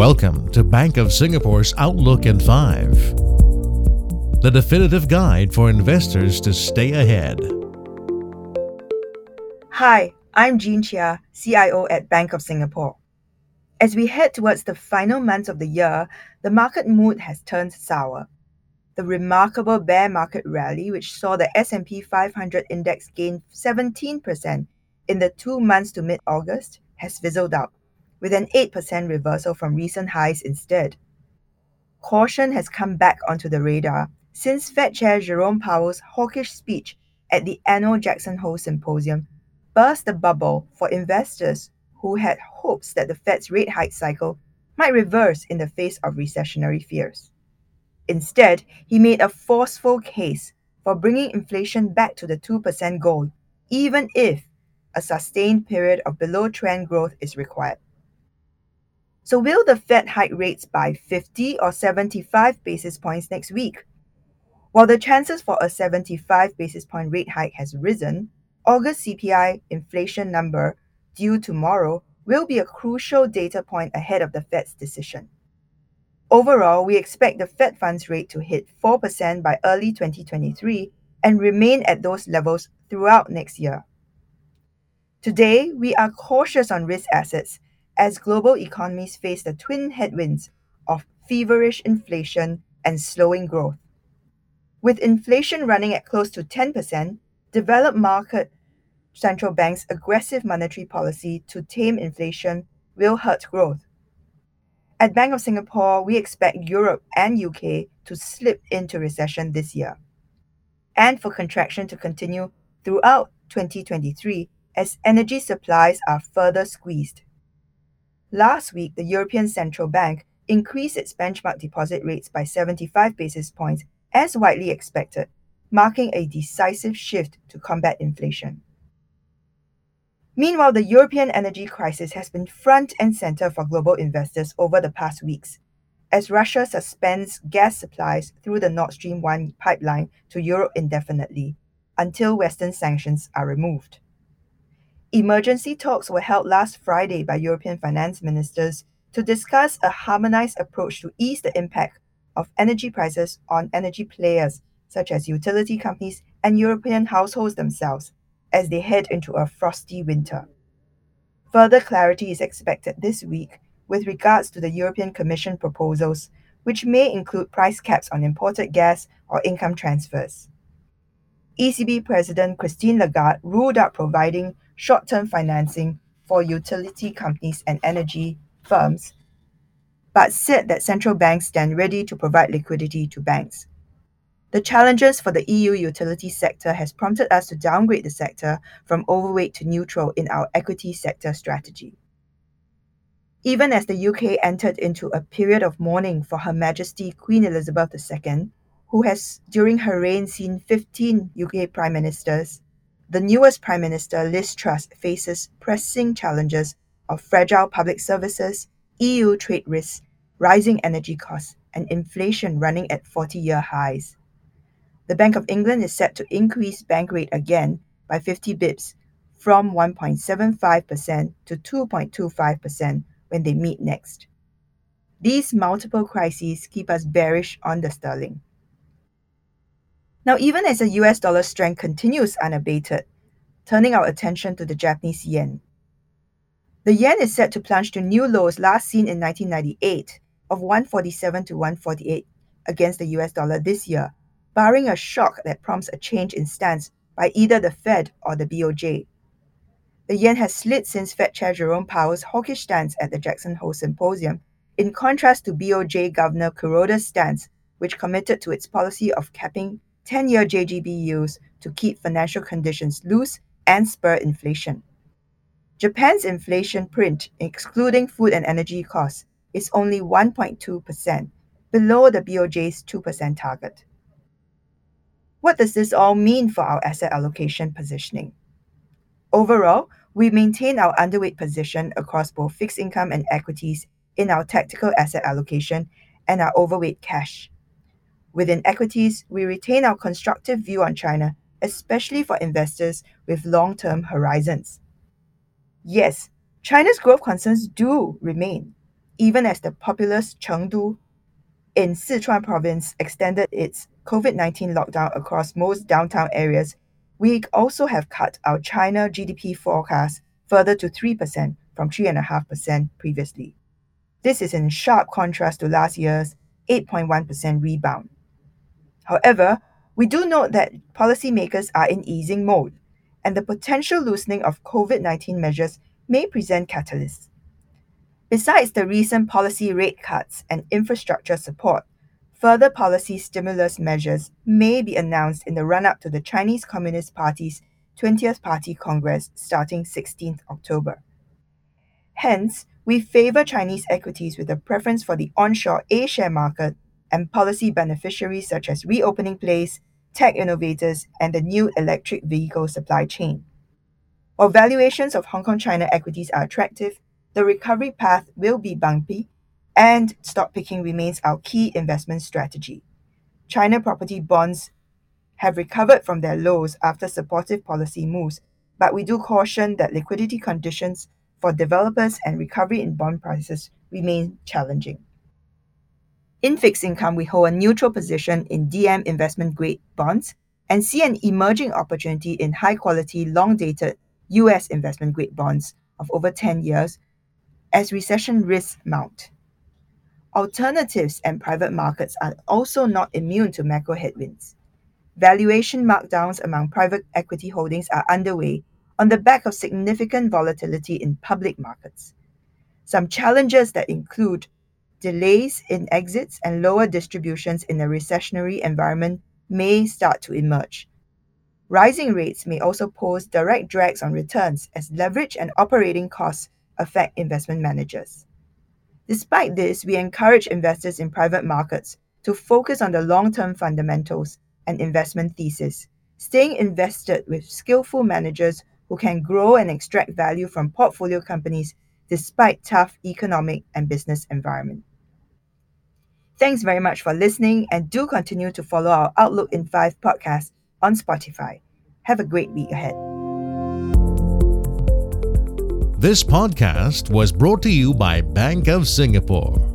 Welcome to Bank of Singapore's Outlook in 5, the definitive guide for investors to stay ahead. Hi, I'm Jean Chia, CIO at Bank of Singapore. As we head towards the final months of the year, the market mood has turned sour. The remarkable bear market rally, which saw the S&P 500 index gain 17% in the 2 months to mid-August, has fizzled out with an 8% reversal from recent highs instead. Caution has come back onto the radar since Fed Chair Jerome Powell's hawkish speech at the annual Jackson Hole Symposium burst the bubble for investors who had hopes that the Fed's rate hike cycle might reverse in the face of recessionary fears. Instead, he made a forceful case for bringing inflation back to the 2% goal, even if a sustained period of below trend growth is required. So, will the Fed hike rates by 50 or 75 basis points next week? While the chances for a 75 basis point rate hike has risen, August CPI inflation number due tomorrow will be a crucial data point ahead of the Fed's decision. Overall, we expect the Fed funds rate to hit 4% by early 2023 and remain at those levels throughout next year. Today, we are cautious on risk assets as global economies face the twin headwinds of feverish inflation and slowing growth. With inflation running at close to 10%, developed market central banks' aggressive monetary policy to tame inflation will hurt growth. At Bank of Singapore, we expect Europe and UK to slip into recession this year, and for contraction to continue throughout 2023 as energy supplies are further squeezed. Last week, the European Central Bank increased its benchmark deposit rates by 75 basis points as widely expected, marking a decisive shift to combat inflation. Meanwhile, the European energy crisis has been front and center for global investors over the past weeks, as Russia suspends gas supplies through the Nord Stream 1 pipeline to Europe indefinitely until Western sanctions are removed. Emergency talks were held last Friday by European finance ministers to discuss a harmonized approach to ease the impact of energy prices on energy players such as utility companies and European households themselves as they head into a frosty winter. Further clarity is expected this week with regards to the European Commission proposals, which may include price caps on imported gas or income transfers. ECB President Christine Lagarde ruled out providing short term financing for utility companies and energy firms, but said that central banks stand ready to provide liquidity to banks. The challenges for the EU utility sector has prompted us to downgrade the sector from overweight to neutral in our equity sector strategy. Even as the UK entered into a period of mourning for Her Majesty Queen Elizabeth II, who has during her reign seen 15 UK prime ministers, the newest Prime Minister, Liz Truss, faces pressing challenges of fragile public services, EU trade risks, rising energy costs, and inflation running at 40 year highs. The Bank of England is set to increase bank rate again by 50 bips from 1.75% to 2.25% when they meet next. These multiple crises keep us bearish on the sterling. Now, even as the US dollar strength continues unabated, turning our attention to the Japanese yen. The yen is set to plunge to new lows last seen in 1998 of 147 to 148 against the US dollar this year, barring a shock that prompts a change in stance by either the Fed or the BOJ. The yen has slid since Fed Chair Jerome Powell's hawkish stance at the Jackson Hole Symposium, in contrast to BOJ Governor Kuroda's stance, which committed to its policy of capping 10 year JGB yields to keep financial conditions loose and spur inflation. Japan's inflation print, excluding food and energy costs, is only 1.2%, below the BOJ's 2% target. What does this all mean for our asset allocation positioning? Overall, we maintain our underweight position across both fixed income and equities in our tactical asset allocation and our overweight cash. Within equities, we retain our constructive view on China, especially for investors with long term horizons. Yes, China's growth concerns do remain, even as the populous Chengdu in Sichuan province extended its COVID 19 lockdown across most downtown areas, we also have cut our China GDP forecast further to 3% from 3.5% previously. This is in sharp contrast to last year's 8.1% rebound. However, we do note that policymakers are in easing mode, and the potential loosening of COVID 19 measures may present catalysts. Besides the recent policy rate cuts and infrastructure support, further policy stimulus measures may be announced in the run up to the Chinese Communist Party's 20th Party Congress starting 16th October. Hence, we favor Chinese equities with a preference for the onshore A share market and policy beneficiaries such as reopening plays, tech innovators, and the new electric vehicle supply chain. While valuations of Hong Kong China equities are attractive, the recovery path will be bumpy, and stock picking remains our key investment strategy. China property bonds have recovered from their lows after supportive policy moves, but we do caution that liquidity conditions for developers and recovery in bond prices remain challenging. In fixed income, we hold a neutral position in DM investment grade bonds and see an emerging opportunity in high quality, long dated US investment grade bonds of over 10 years as recession risks mount. Alternatives and private markets are also not immune to macro headwinds. Valuation markdowns among private equity holdings are underway on the back of significant volatility in public markets. Some challenges that include delays in exits and lower distributions in a recessionary environment may start to emerge. Rising rates may also pose direct drags on returns as leverage and operating costs affect investment managers. Despite this, we encourage investors in private markets to focus on the long term fundamentals and investment thesis, staying invested with skillful managers who can grow and extract value from portfolio companies despite tough economic and business environment. Thanks very much for listening and do continue to follow our Outlook in 5 podcast on Spotify. Have a great week ahead. This podcast was brought to you by Bank of Singapore.